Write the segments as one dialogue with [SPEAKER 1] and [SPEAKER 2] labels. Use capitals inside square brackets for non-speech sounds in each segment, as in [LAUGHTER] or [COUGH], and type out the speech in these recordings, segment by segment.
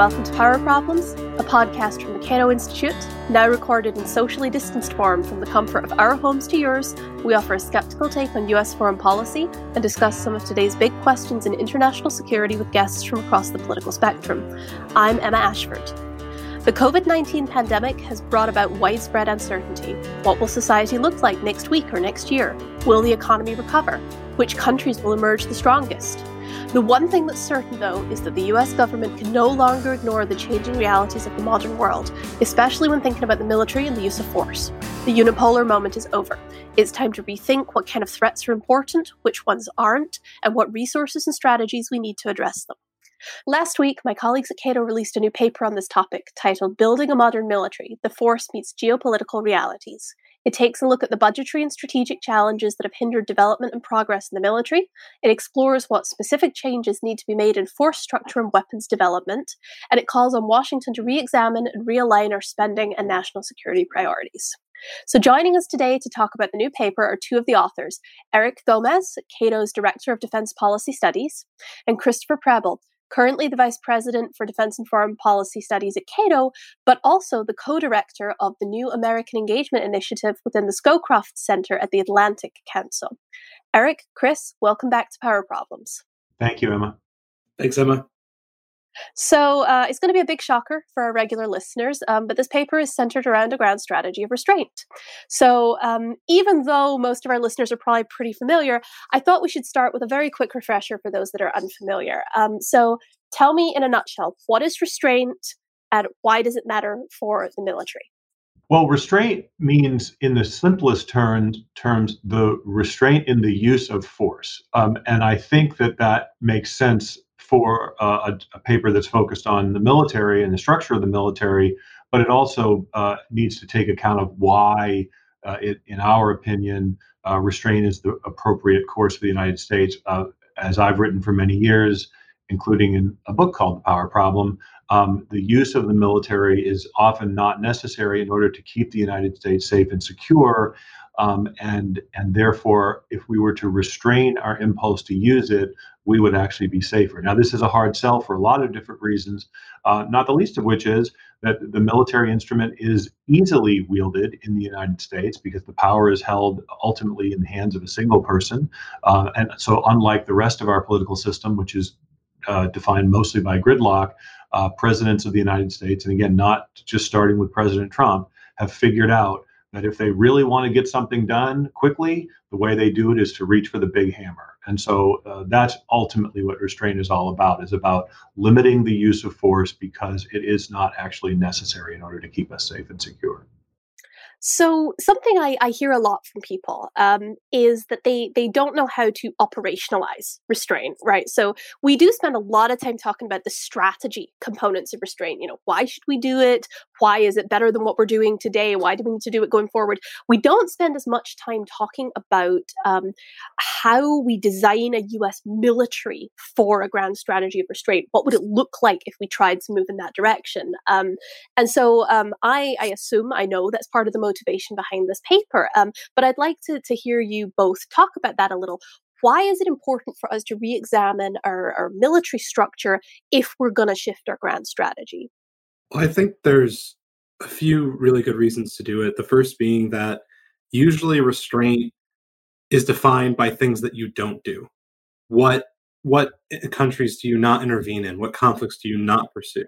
[SPEAKER 1] welcome to Power Problems, a podcast from the Cato Institute, now recorded in socially distanced form from the comfort of our homes to yours. We offer a skeptical take on US foreign policy and discuss some of today's big questions in international security with guests from across the political spectrum. I'm Emma Ashford. The COVID 19 pandemic has brought about widespread uncertainty. What will society look like next week or next year? Will the economy recover? Which countries will emerge the strongest? The one thing that's certain, though, is that the US government can no longer ignore the changing realities of the modern world, especially when thinking about the military and the use of force. The unipolar moment is over. It's time to rethink what kind of threats are important, which ones aren't, and what resources and strategies we need to address them. Last week, my colleagues at Cato released a new paper on this topic titled Building a Modern Military The Force Meets Geopolitical Realities. It takes a look at the budgetary and strategic challenges that have hindered development and progress in the military. It explores what specific changes need to be made in force structure and weapons development. And it calls on Washington to re examine and realign our spending and national security priorities. So, joining us today to talk about the new paper are two of the authors Eric Gomez, Cato's Director of Defense Policy Studies, and Christopher Preble, currently the Vice President for Defense and Foreign Policy Studies at Cato, but also the co director of the new American Engagement Initiative within the Scowcroft Center at the Atlantic Council. Eric, Chris, welcome back to Power Problems.
[SPEAKER 2] Thank you, Emma.
[SPEAKER 3] Thanks, Emma.
[SPEAKER 1] So uh, it's going to be a big shocker for our regular listeners, um, but this paper is centered around a grand strategy of restraint. So um, even though most of our listeners are probably pretty familiar, I thought we should start with a very quick refresher for those that are unfamiliar. Um, so tell me in a nutshell, what is restraint and why does it matter for the military?
[SPEAKER 2] Well, restraint means, in the simplest terms, terms the restraint in the use of force. Um, and I think that that makes sense for uh, a, a, paper that's focused on the military and the structure of the military, but it also uh, needs to take account of why, uh, it, in our opinion, uh, restraint is the appropriate course for the United States. Uh, as I've written for many years, including in a book called The Power Problem, um, the use of the military is often not necessary in order to keep the United States safe and secure. Um, and and therefore, if we were to restrain our impulse to use it, we would actually be safer. Now, this is a hard sell for a lot of different reasons, uh, not the least of which is that the military instrument is easily wielded in the United States because the power is held ultimately in the hands of a single person. Uh, and so, unlike the rest of our political system, which is uh, defined mostly by gridlock, uh, presidents of the United States, and again, not just starting with President Trump, have figured out that if they really want to get something done quickly, the way they do it is to reach for the big hammer. And so uh, that's ultimately what restraint is all about, is about limiting the use of force because it is not actually necessary in order to keep us safe and secure.
[SPEAKER 1] So something I, I hear a lot from people um, is that they they don't know how to operationalize restraint, right? So we do spend a lot of time talking about the strategy components of restraint. You know, why should we do it? Why is it better than what we're doing today? Why do we need to do it going forward? We don't spend as much time talking about um, how we design a U.S. military for a grand strategy of restraint. What would it look like if we tried to move in that direction? Um, and so um, I, I assume I know that's part of the motivation behind this paper. Um, but I'd like to, to hear you both talk about that a little. Why is it important for us to re examine our, our military structure if we're going to shift our grand strategy?
[SPEAKER 3] Well, I think there's a few really good reasons to do it. The first being that usually restraint is defined by things that you don't do. What what countries do you not intervene in? What conflicts do you not pursue?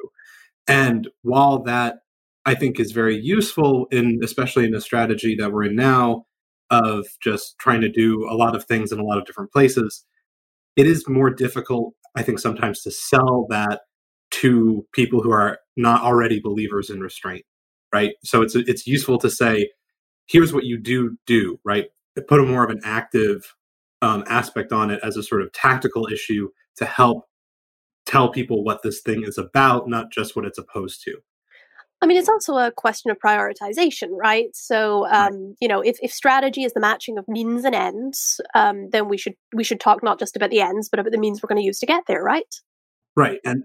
[SPEAKER 3] And while that I think is very useful in especially in the strategy that we're in now of just trying to do a lot of things in a lot of different places. It is more difficult, I think, sometimes to sell that to people who are not already believers in restraint, right? So it's it's useful to say, here's what you do do, right? Put a more of an active um, aspect on it as a sort of tactical issue to help tell people what this thing is about, not just what it's opposed to.
[SPEAKER 1] I mean, it's also a question of prioritization, right? So, um, right. you know, if, if strategy is the matching of means and ends, um, then we should we should talk not just about the ends, but about the means we're going to use to get there, right?
[SPEAKER 3] Right, and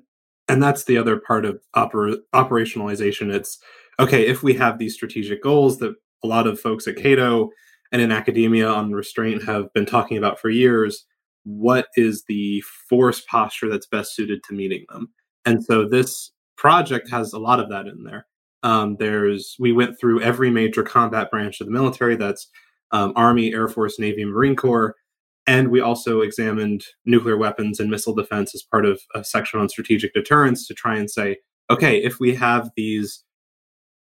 [SPEAKER 3] and that's the other part of oper- operationalization. It's okay if we have these strategic goals that a lot of folks at Cato and in academia on restraint have been talking about for years. What is the force posture that's best suited to meeting them? And so this project has a lot of that in there. Um, there's we went through every major combat branch of the military. That's um, Army, Air Force, Navy, Marine Corps, and we also examined nuclear weapons and missile defense as part of a section on strategic deterrence to try and say, okay, if we have these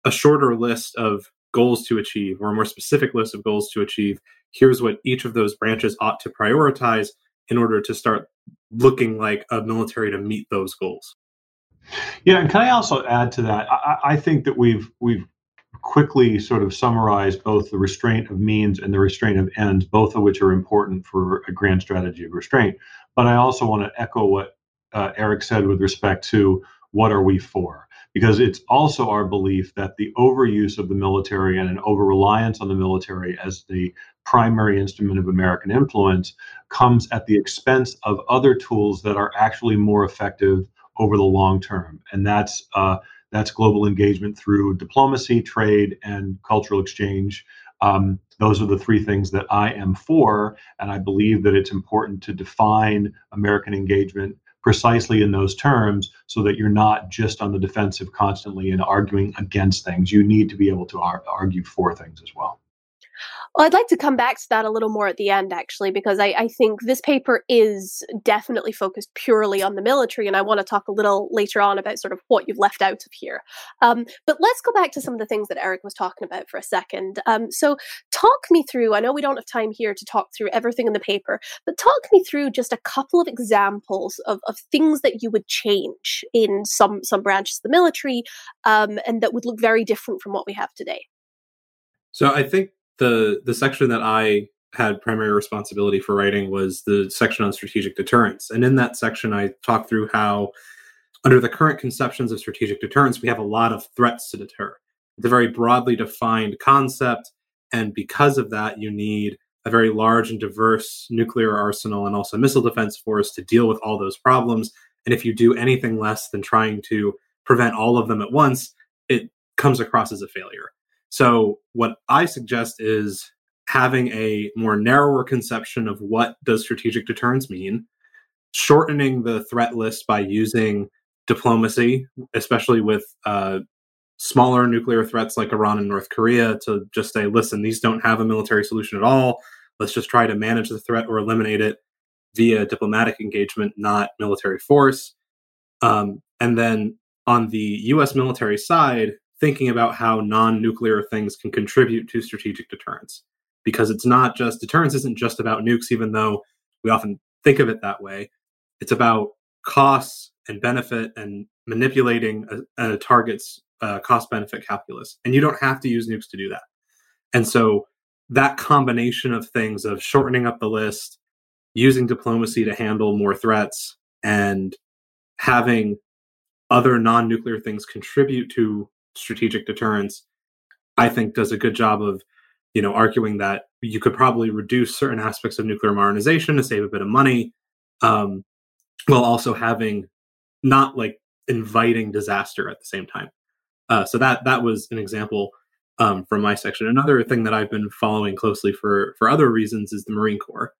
[SPEAKER 3] a shorter list of goals to achieve or a more specific list of goals to achieve, here's what each of those branches ought to prioritize in order to start looking like a military to meet those goals.
[SPEAKER 2] Yeah, and can I also add to that? I, I think that we've we've quickly sort of summarized both the restraint of means and the restraint of ends, both of which are important for a grand strategy of restraint. But I also want to echo what uh, Eric said with respect to what are we for? Because it's also our belief that the overuse of the military and an over reliance on the military as the primary instrument of American influence comes at the expense of other tools that are actually more effective over the long term. And that's uh, that's global engagement through diplomacy, trade, and cultural exchange. Um, those are the three things that I am for, and I believe that it's important to define American engagement precisely in those terms so that you're not just on the defensive constantly and arguing against things. You need to be able to ar- argue for things as well.
[SPEAKER 1] Well, I'd like to come back to that a little more at the end, actually, because I, I, think this paper is definitely focused purely on the military, and I want to talk a little later on about sort of what you've left out of here. Um, but let's go back to some of the things that Eric was talking about for a second. Um, so, talk me through. I know we don't have time here to talk through everything in the paper, but talk me through just a couple of examples of, of things that you would change in some some branches of the military, um, and that would look very different from what we have today.
[SPEAKER 3] So, I think the the section that I had primary responsibility for writing was the section on strategic deterrence. And in that section, I talked through how, under the current conceptions of strategic deterrence, we have a lot of threats to deter. It's a very broadly defined concept. And because of that, you need a very large and diverse nuclear arsenal and also missile defense force to deal with all those problems. And if you do anything less than trying to prevent all of them at once, it comes across as a failure. So what I suggest is having a more narrower conception of what does strategic deterrence mean, shortening the threat list by using diplomacy, especially with uh, smaller nuclear threats like Iran and North Korea, to just say, listen, these don't have a military solution at all. Let's just try to manage the threat or eliminate it via diplomatic engagement, not military force. Um, and then on the US military side, thinking about how non-nuclear things can contribute to strategic deterrence. Because it's not just deterrence isn't just about nukes even though we often think of it that way. It's about costs and benefit and manipulating a, a target's uh, cost benefit calculus. And you don't have to use nukes to do that. And so that combination of things of shortening up the list using diplomacy to handle more threats and having other non-nuclear things contribute to strategic deterrence, I think does a good job of, you know, arguing that you could probably reduce certain aspects of nuclear modernization to save a bit of money, um, while also having not like inviting disaster at the same time. Uh, so that that was an example um, from my section. Another thing that I've been following closely for for other reasons is the Marine Corps,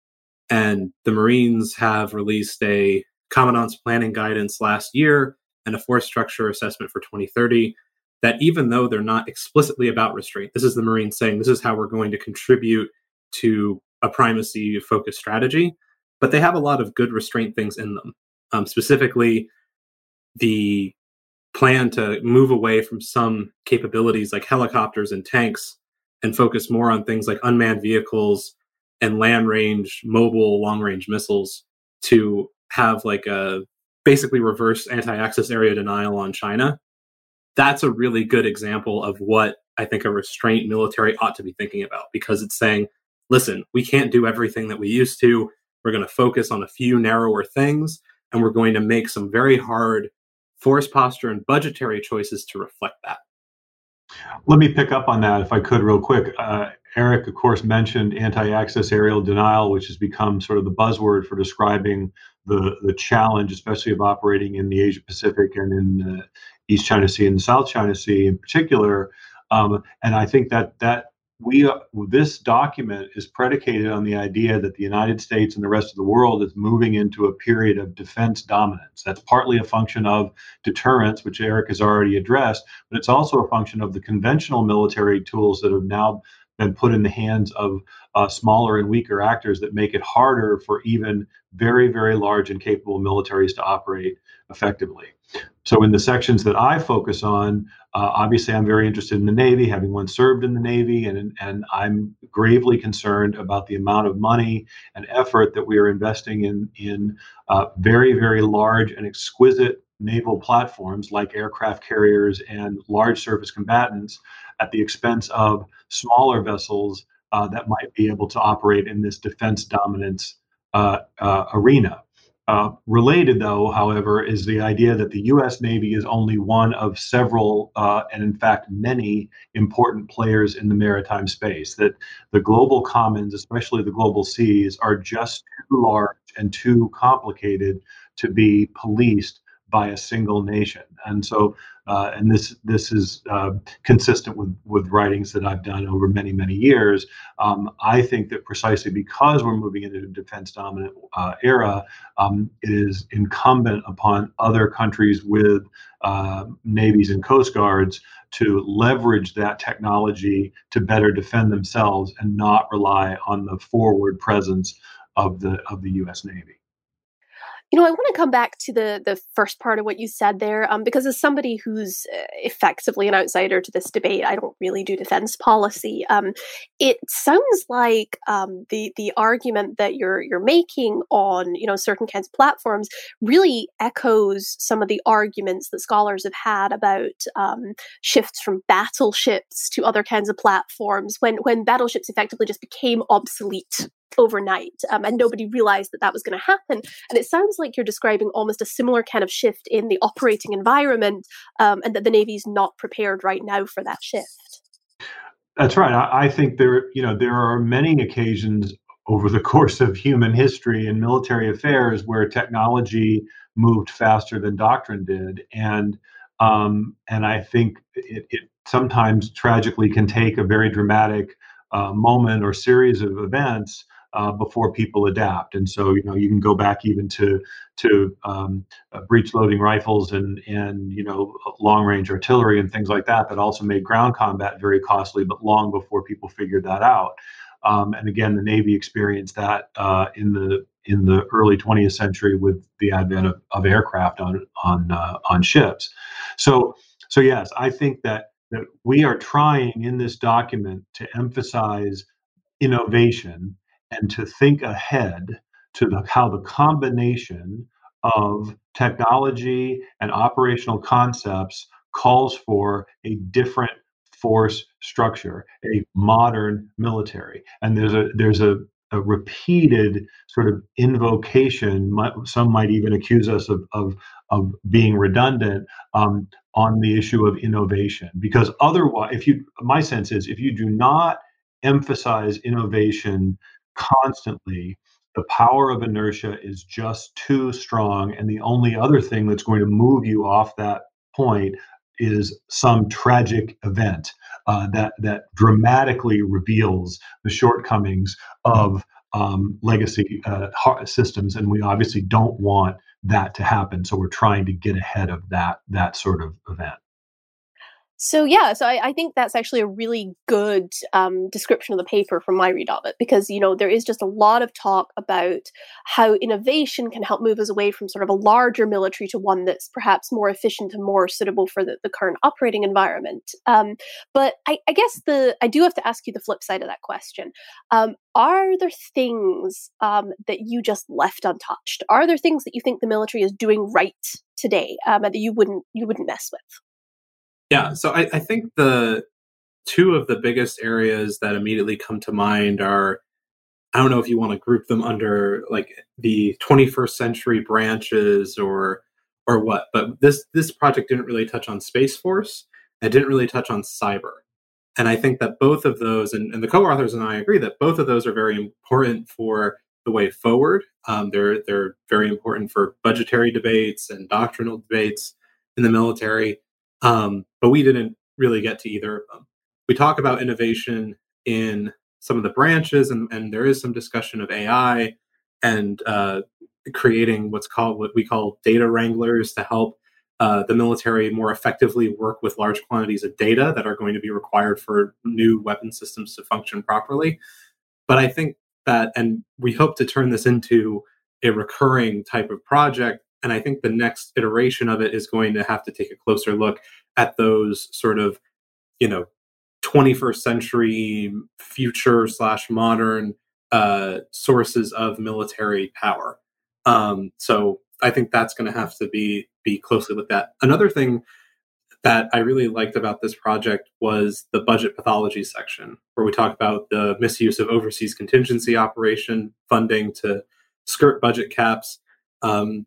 [SPEAKER 3] and the Marines have released a commandant's planning guidance last year and a force structure assessment for 2030 that even though they're not explicitly about restraint, this is the Marines saying this is how we're going to contribute to a primacy focused strategy, but they have a lot of good restraint things in them. Um, specifically, the plan to move away from some capabilities like helicopters and tanks and focus more on things like unmanned vehicles and land range, mobile, long range missiles to have like a basically reverse anti access area denial on China that's a really good example of what I think a restraint military ought to be thinking about because it's saying, listen, we can't do everything that we used to. We're going to focus on a few narrower things and we're going to make some very hard force posture and budgetary choices to reflect that.
[SPEAKER 2] Let me pick up on that if I could, real quick. Uh, Eric, of course, mentioned anti access area denial, which has become sort of the buzzword for describing the, the challenge, especially of operating in the Asia Pacific and in uh, East China Sea and the South China Sea in particular. Um, and I think that that we this document is predicated on the idea that the United States and the rest of the world is moving into a period of defense dominance. That's partly a function of deterrence, which Eric has already addressed, but it's also a function of the conventional military tools that have now been put in the hands of uh, smaller and weaker actors that make it harder for even very, very large and capable militaries to operate effectively. So, in the sections that I focus on, uh, obviously, I'm very interested in the Navy, having once served in the Navy, and, and I'm gravely concerned about the amount of money and effort that we are investing in, in uh, very, very large and exquisite naval platforms like aircraft carriers and large surface combatants at the expense of smaller vessels uh, that might be able to operate in this defense dominance uh, uh, arena. Uh, related, though, however, is the idea that the U.S. Navy is only one of several, uh, and in fact, many important players in the maritime space. That the global commons, especially the global seas, are just too large and too complicated to be policed by a single nation. And so, uh, and this this is uh, consistent with with writings that I've done over many many years. Um, I think that precisely because we're moving into a defense dominant uh, era, um, it is incumbent upon other countries with uh, navies and coast guards to leverage that technology to better defend themselves and not rely on the forward presence of the of the U.S. Navy.
[SPEAKER 1] You know, I want to come back to the the first part of what you said there, um, because as somebody who's uh, effectively an outsider to this debate, I don't really do defense policy. Um, it sounds like um, the the argument that you're you're making on you know certain kinds of platforms really echoes some of the arguments that scholars have had about um, shifts from battleships to other kinds of platforms when when battleships effectively just became obsolete overnight um, and nobody realized that that was going to happen. And it sounds like you're describing almost a similar kind of shift in the operating environment um, and that the navy's not prepared right now for that shift.
[SPEAKER 2] That's right. I, I think there you know there are many occasions over the [LAUGHS] course of human history and military affairs where technology moved faster than doctrine did. And um, and I think it, it sometimes tragically can take a very dramatic uh, moment or series of events uh, before people adapt. And so, you know, you can go back even to to um, uh, breech loading rifles and and you know long range artillery and things like that that also made ground combat very costly, but long before people figured that out. Um, and again, the Navy experienced that uh, in the in the early 20th century with the advent of, of aircraft on on uh, on ships. So so yes, I think that that we are trying in this document to emphasize innovation and to think ahead to the, how the combination of technology and operational concepts calls for a different force structure, a modern military. And there's a there's a, a repeated sort of invocation. Some might even accuse us of of, of being redundant um, on the issue of innovation, because otherwise, if you, my sense is, if you do not emphasize innovation constantly, the power of inertia is just too strong. And the only other thing that's going to move you off that point is some tragic event uh, that that dramatically reveals the shortcomings of um, legacy uh, systems, and we obviously don't want that to happen. So we're trying to get ahead of that that sort of event.
[SPEAKER 1] So yeah, so I, I, think that's actually a really good um, description of the paper from my read of it because you know there is just a lot of talk about how innovation can help move us away from sort of a larger military to one that's perhaps more efficient and more suitable for the, the current operating environment. Um, but I, I, guess the I do have to ask you the flip side of that question. Um, are there things um, that you just left untouched? Are there things that you think the military is doing right today um, that you wouldn't you wouldn't mess with?
[SPEAKER 3] Yeah, so I, I think the two of the biggest areas that immediately come to mind are I don't know if you want to group them under like the 21st century branches or or what, but this this project didn't really touch on Space Force. It didn't really touch on cyber. And I think that both of those, and, and the co-authors and I agree that both of those are very important for the way forward. Um, they're they're very important for budgetary debates and doctrinal debates in the military. Um, but we didn't really get to either of them. We talk about innovation in some of the branches, and, and there is some discussion of AI and uh, creating what's called what we call data wranglers to help uh, the military more effectively work with large quantities of data that are going to be required for new weapon systems to function properly. But I think that, and we hope to turn this into a recurring type of project. And I think the next iteration of it is going to have to take a closer look at those sort of, you know, 21st century future slash modern uh, sources of military power. Um, so I think that's going to have to be be closely looked at. Another thing that I really liked about this project was the budget pathology section, where we talk about the misuse of overseas contingency operation funding to skirt budget caps. Um,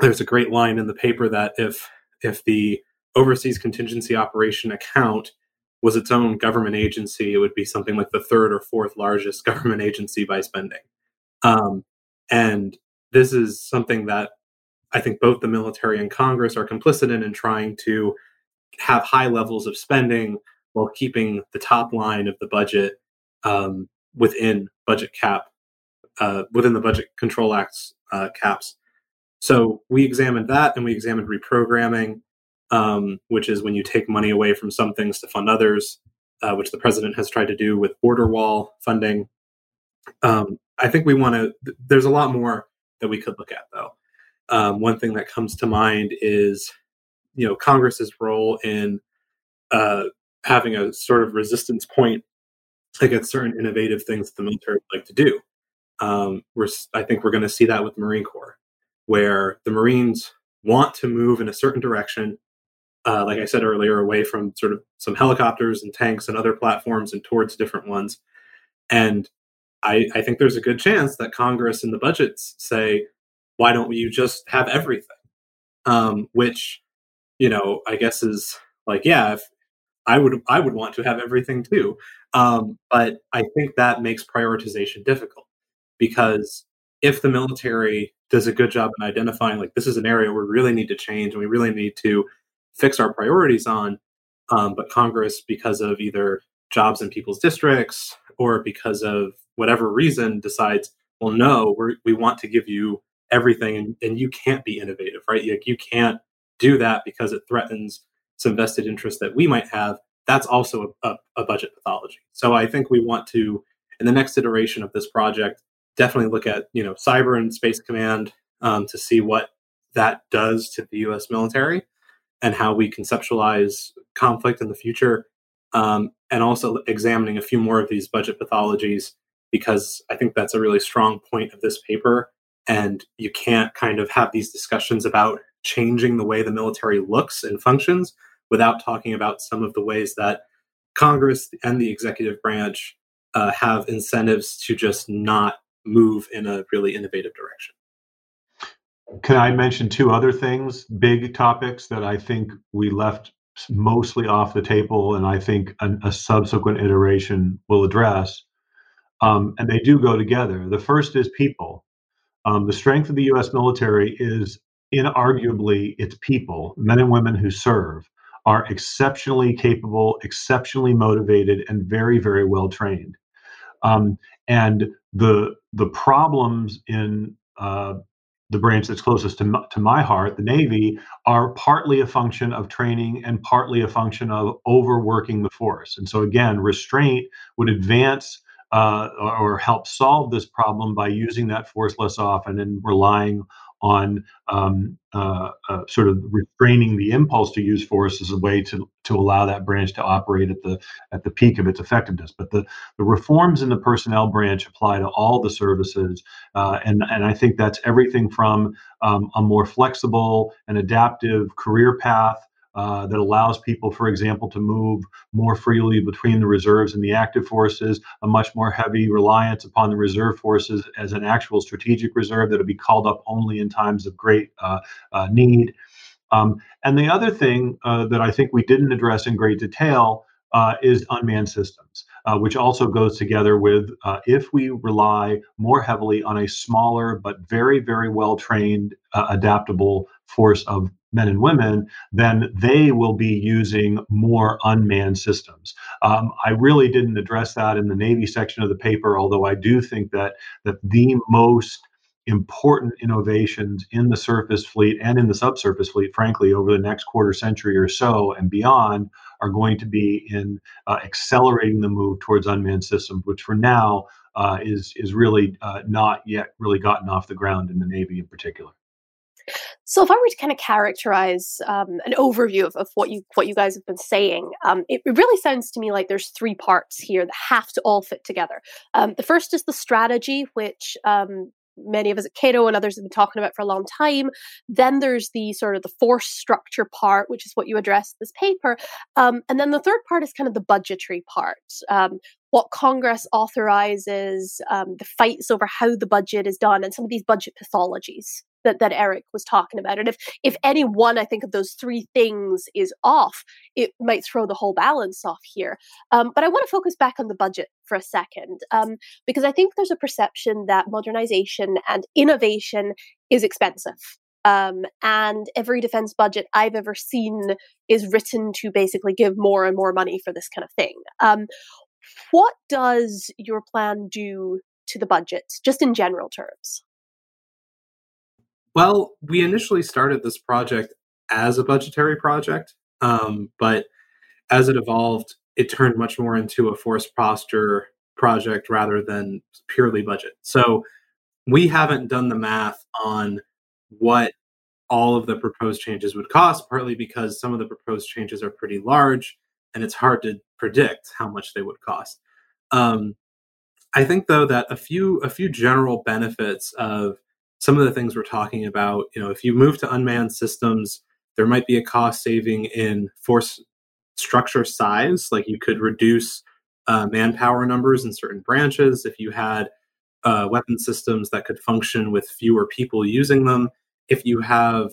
[SPEAKER 3] there's a great line in the paper that if if the overseas contingency operation account was its own government agency, it would be something like the third or fourth largest [LAUGHS] government agency by spending. Um, and this is something that I think both the military and Congress are complicit in in trying to have high levels of spending while keeping the top line of the budget um, within budget cap, uh, within the Budget Control Act's uh, caps. So we examined that and we examined reprogramming, um, which is when you take money away from some things to fund others, uh, which the president has tried to do with border wall funding. Um, I think we want to, there's a lot more that we could look at though. Um, one thing that comes to mind is, you know, Congress's role in uh, having a sort of resistance point against certain innovative things that the military would like to do. Um, we're, I think we're going to see that with Marine Corps, where the Marines want to move in a certain direction, uh, like I said earlier, away from sort of some helicopters and tanks and other platforms and towards different ones. And I, I think there's a good chance that Congress and the budgets say, why don't you just have everything? Um, which, you know, I guess is like, yeah, if I would, I would want to have everything too. Um, but I think that makes prioritization difficult because if the military does a good job in identifying like this is an area we really need to change and we really need to fix our priorities on, um, but Congress, because of either jobs in people's districts or because of whatever reason, decides, well, no, we want to give you everything and, and you can't be innovative right? Like you can't do that because it threatens some vested interest that we might have. That's also a, a, a budget pathology. So i think we want to in the next iteration of this project definitely look at you know cyber and space command um, to see what that does to the us military and how we conceptualize conflict in the future um, and also examining a few more of these budget pathologies because i think that's a really strong point of this paper. And you can't kind of have these discussions about changing the way the military looks and functions without talking about some of the ways that Congress and the executive branch uh, have incentives to just not move in a really innovative direction.
[SPEAKER 2] Can I mention two other things, big topics that I think we left mostly off the table, and I think a, subsequent iteration will address? Um, and they do go together. The first is people. Um, the strength of the U.S. military is inarguably its people, men and women who serve, are exceptionally capable, exceptionally motivated, and very, very well trained. Um, and the the problems in uh, the branch that's closest to, to my heart, the Navy, are partly a function of training and partly a function of overworking the force. And so, again, restraint would advance uh, or, help solve this problem by using that force less often and relying on um, uh, uh, sort of restraining the impulse to use force as a way to to allow that branch to operate at the at the peak of its effectiveness. But the the reforms in the personnel branch apply to all the services, uh, and and I think that's everything from um, a more flexible and adaptive career path uh, that allows people, for example, to move more freely between the reserves and the active forces, a much more heavy reliance upon the reserve forces as an actual strategic reserve that'll be called up only in times of great uh, uh, need. Um, and the other thing uh, that I think we didn't address in great detail uh, is unmanned systems, uh, which also goes together with if we rely more heavily on a smaller but very, very well trained, adaptable force of men and women, then they will be using more unmanned systems. Um, I really didn't address that in the Navy section of the paper, although I do think that that the most important innovations in the surface fleet and in the subsurface fleet, frankly, over the next quarter century or so and beyond, are going to be in uh, accelerating the move towards unmanned systems, which for now uh, is is really uh, not yet really gotten off the ground in the Navy in particular.
[SPEAKER 1] So, if I were to kind of characterize um, an overview of, of what you what you guys have been saying, um, it, it, really sounds to me like there's three parts here that have to all fit together. Um, the first is the strategy, which um, many of us at Cato and others have been talking about for a long time. Then there's the sort of the force structure part, which is what you address in this paper. Um, and then the third part is kind of the budgetary part. Um, what Congress authorizes, um, the fights over how the budget is done, and some of these budget pathologies that, that Eric was talking about. And if if any one, I think, of those three things is off, it might throw the whole balance off here. Um, but I want to focus back on the budget for a second, um, because I think there's a perception that modernization and innovation is expensive. Um, and every defense budget I've ever seen is written to basically give more and more money for this kind of thing. Um, what does your plan do to the budget, just in general terms?
[SPEAKER 3] Well, we initially started this project as a budgetary project, um, but as it evolved, it turned much more into a force posture project rather than purely budget. So we haven't done the math on what all of the proposed changes would cost, partly because some of the proposed changes are pretty large and it's hard to predict how much they would cost. Um, I think though that a few a few general benefits of some of the things we're talking about, you know, if you move to unmanned systems, there might be a cost saving in force structure size. Like you could reduce uh, manpower numbers in certain branches if you had uh, weapon systems that could function with fewer people using them. If you have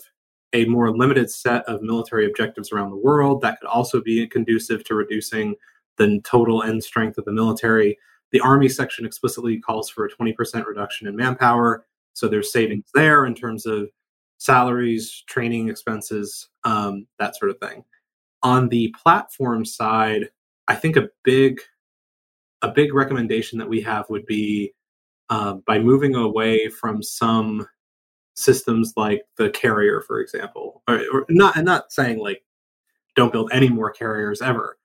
[SPEAKER 3] a more limited set of military objectives around the world, that could also be conducive to reducing the total end strength of the military. The Army section explicitly calls for a 20% reduction in manpower. So there's savings there in terms of salaries, training expenses, um, that sort of thing. On the platform side, I think a big a big recommendation that we have would be uh, by moving away from some systems like the carrier, for example, or, or not. And not saying like don't build any more carriers ever,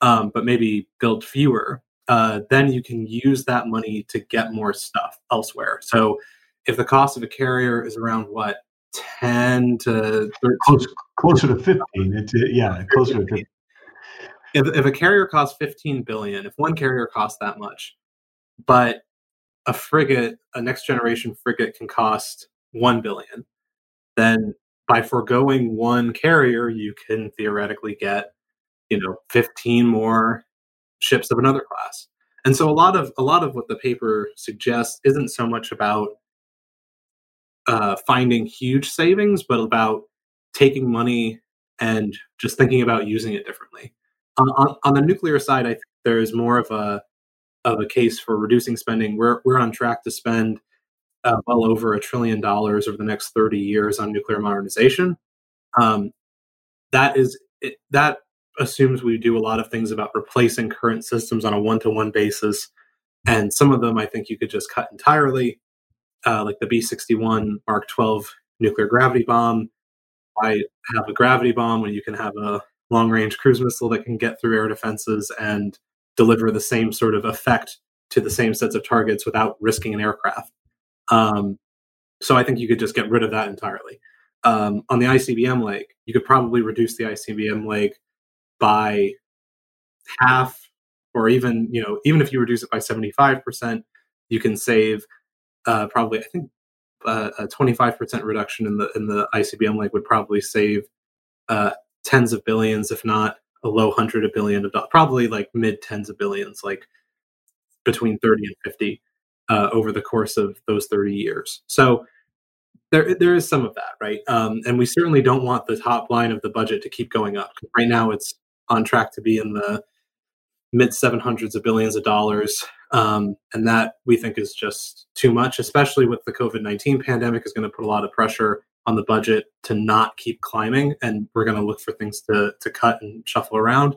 [SPEAKER 3] um, but maybe build fewer. Uh, then you can use that money to get more stuff elsewhere. So if the cost of a carrier is around what 10 to 13,
[SPEAKER 2] Close, closer to 15 it's uh, yeah closer to 15
[SPEAKER 3] if, if a carrier costs 15 billion if one carrier costs that much but a frigate a next generation frigate can cost 1 billion then by foregoing one carrier you can theoretically get you know 15 more ships of another class. And so a lot of a lot of what the paper suggests isn't so much about uh, finding huge savings, but about taking money and just thinking about using it differently. On, on, on the nuclear side, I think there is more of a of a case for reducing spending. We're we're on track to spend uh, well over a trillion dollars over the next thirty years on nuclear modernization. Um, that is it, that assumes we do a lot of things about replacing current systems on a one to one basis, and some of them I think you could just cut entirely uh, like the B 61 Mark 12 nuclear gravity bomb. I have a gravity bomb when you can have a long range cruise missile that can get through air defenses and deliver the same sort of effect to the same sets of targets without risking an aircraft. Um, so I think you could just get rid of that entirely. Um, on the ICBM leg, you could probably reduce the ICBM leg by half, or even you know even if you reduce it by seventy five percent, you can save uh, probably I think uh, a 25% reduction in the in the ICBM leg would probably save uh, tens of billions, if not a low hundred of billion of dollars, probably like mid tens of billions, like between 30 and 50 uh, over the course of those 30 years. So there there is some of that, right? Um, and we certainly don't want the top line of the budget to keep going up. Right now, it's on track to be in the mid 700s of billions of dollars. Um, and that we think is just too much, especially with the COVID 19 pandemic, is going to put a lot of pressure on the budget to not keep climbing, and we're going to look for things to to cut and shuffle around.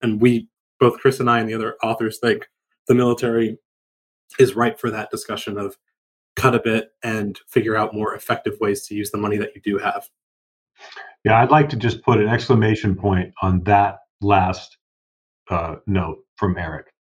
[SPEAKER 3] And we, both Chris and I, and the other authors, think the military is ripe for that discussion of cut a bit and figure out more effective ways to use the money that you do have.
[SPEAKER 2] Yeah, I'd like to just put an exclamation point on that last uh, note from Eric.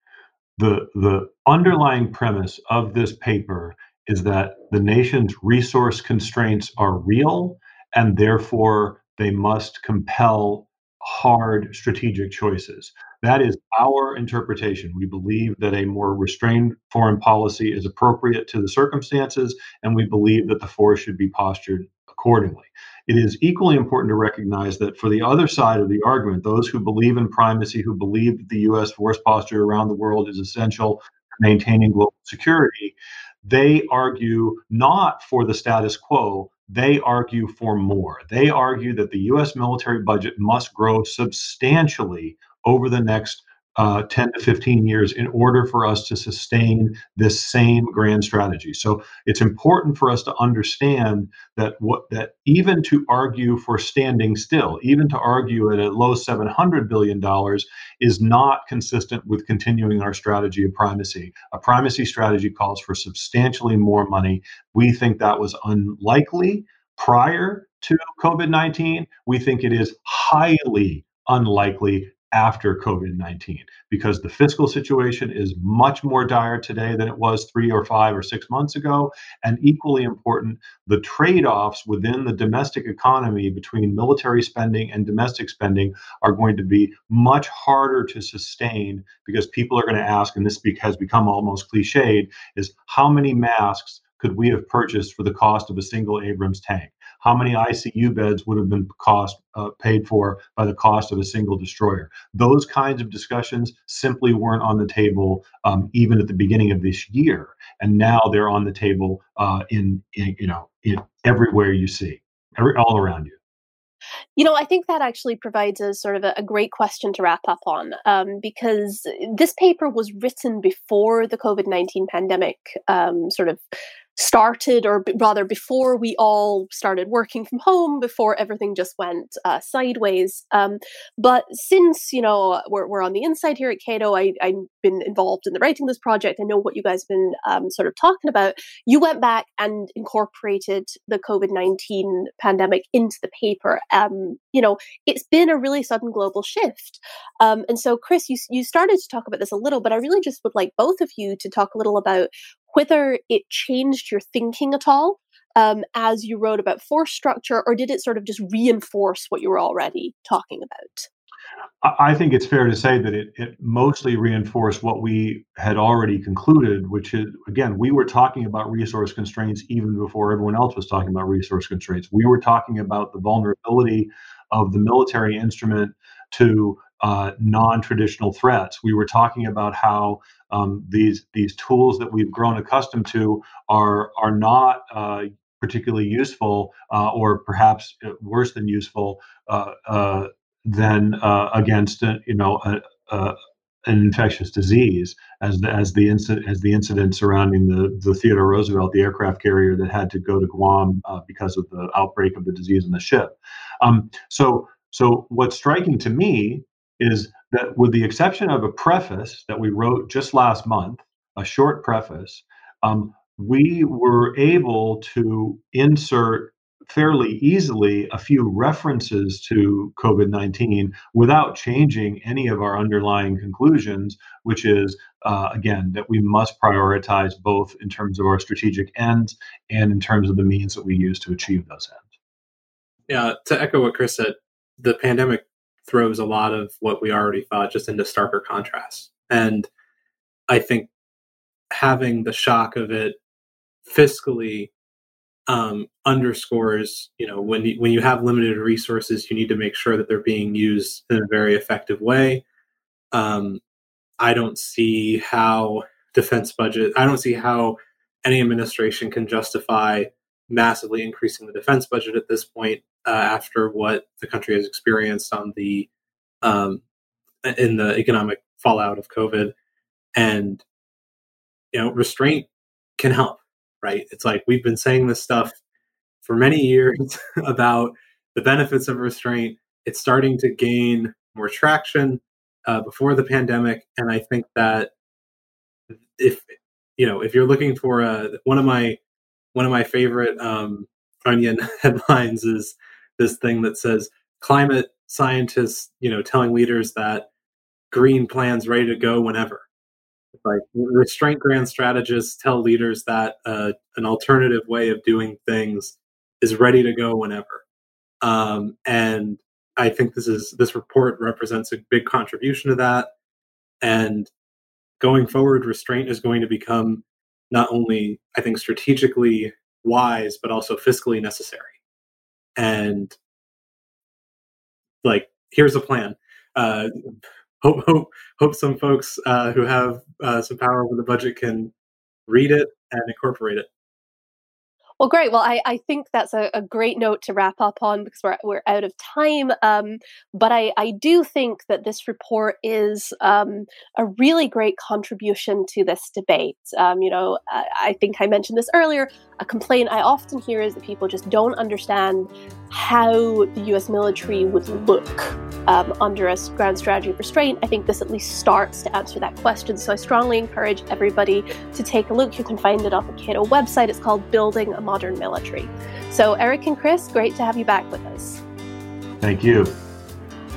[SPEAKER 2] The the underlying premise of this paper is that the nation's resource constraints are real and therefore they must compel hard strategic choices. That is our interpretation. We believe that a more restrained foreign policy is appropriate to the circumstances, and we believe that the force should be postured accordingly. It is equally important to recognize that for the other side of the argument, those who believe in primacy, who believe that the U.S. force posture around the world is essential to maintaining global security, they argue not for the status quo, they argue for more. They argue that the US military budget must grow substantially over the next uh, 10 to 15 years in order for us to sustain this same grand strategy. So it's important for us to understand that what that even to argue for standing still, even to argue at a low 700 billion dollars is not consistent with continuing our strategy of primacy. A primacy strategy calls for substantially more money. We think that was unlikely prior to COVID 19. We think it is highly unlikely after COVID 19 because the fiscal situation is much more dire today than it was three or five or six months ago. And equally important, the trade offs within the domestic economy between military spending and domestic spending are going to be much harder to sustain because people are going to ask, and this has become almost cliched, is how many masks could we have purchased for the cost of a single Abrams tank? How many ICU beds would have been cost uh, paid for by the cost of a single destroyer. Those kinds of discussions simply weren't on the table um, even at the beginning of this year, and now they're on the table uh, in, in, you know in everywhere you see, every, all around you.
[SPEAKER 1] You know, I think that actually provides a sort of a, a great question to wrap up on um, because this paper was written before the COVID 19 pandemic um, sort of started, or b- rather before we all started working from home, before everything just went uh, sideways. Um, but since you know we're, we're on the inside here at Cato, I, I've been involved in the writing this project. I know what you guys have been um, sort of talking about. You went back and incorporated the COVID nineteen pandemic into the paper. Um, you know, it's been a really sudden global shift. Um, and so, Chris, you you started to talk about this a little, but I really just would like both of you to talk a little about whether it changed your thinking at all um, as you wrote about force structure, or did it sort of just reinforce what you were already talking about?
[SPEAKER 2] I think it's fair to say that it, it mostly reinforced what we had already concluded, which is, again, we were talking about resource constraints even before everyone else was talking about resource constraints. We were talking about the vulnerability of the military instrument to uh, non-traditional threats. We were talking about how um, these these tools that we've grown accustomed to are are not uh, particularly useful, uh, or perhaps uh, worse than useful, uh, uh, than against you know a, a, an infectious disease, as the as the incident as the incident surrounding the the Theodore Roosevelt, the aircraft carrier that had to go to Guam because of the outbreak of the disease in the ship. Um, so so what's striking to me is that with the exception of a preface that we wrote just last month, a short preface, um, we were able to insert fairly easily a few references to COVID 19 without changing any of our underlying conclusions, which is, uh, again, that we must prioritize both in terms of our strategic ends and in terms of the means that we use to achieve those ends.
[SPEAKER 3] Yeah, to echo what Chris said, the pandemic throws a lot of what we already thought just into starker contrast. And I think having the shock of it fiscally um, underscores, you know, when you, when you have limited resources, you need to make sure that they're being used in a very effective way. Um, I don't see how defense budget. I don't see how any administration can justify massively increasing the defense budget at this point uh, after what the country has experienced on the um, in the economic fallout of COVID, and you know, restraint can help. Right? It's like we've been saying this stuff for many years [LAUGHS] about the benefits of restraint. It's starting to gain more traction uh, before the pandemic, and I think that if you know if you're looking for a one of my one of my favorite um, onion [LAUGHS] headlines is this thing that says climate scientists you know telling leaders that green plans ready to go whenever. Like restraint grand strategists tell leaders that uh, an alternative way of doing things is ready to go whenever. Um, and i think this is this report represents a big contribution to that. And going forward restraint is going to become not only i think strategically wise but also fiscally necessary and like here's a plan uh, hope hope hope some folks uh, who have uh, some power over the budget can read it and incorporate it.
[SPEAKER 1] Well, great. Well, I, I think that's a, a great note to wrap up on because we're, we're out of time. Um, but I, I do think that this report is um, a really great contribution to this debate. Um, you know, I, I think I mentioned this earlier. A complaint I often hear is that people just don't understand how the US military would look um, under a grand strategy of restraint. I think this at least starts to answer that question. So I strongly encourage everybody to take a look. You can find it on the Cato website. It's called Building a Modern Military. So, Eric and Chris, great to have you back with us.
[SPEAKER 2] Thank you.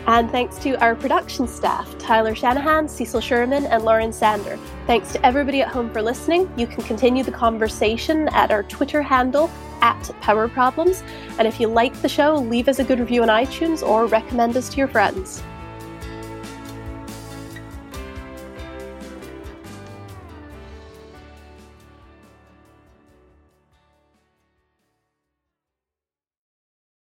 [SPEAKER 1] And thanks to our production staff, Tyler Shanahan, Cecil Sherman, and Lauren Sander. Thanks to everybody at home for listening. You can continue the conversation at our Twitter handle at Power Problems. And if you like the show, leave us a good review on iTunes or recommend us to your friends.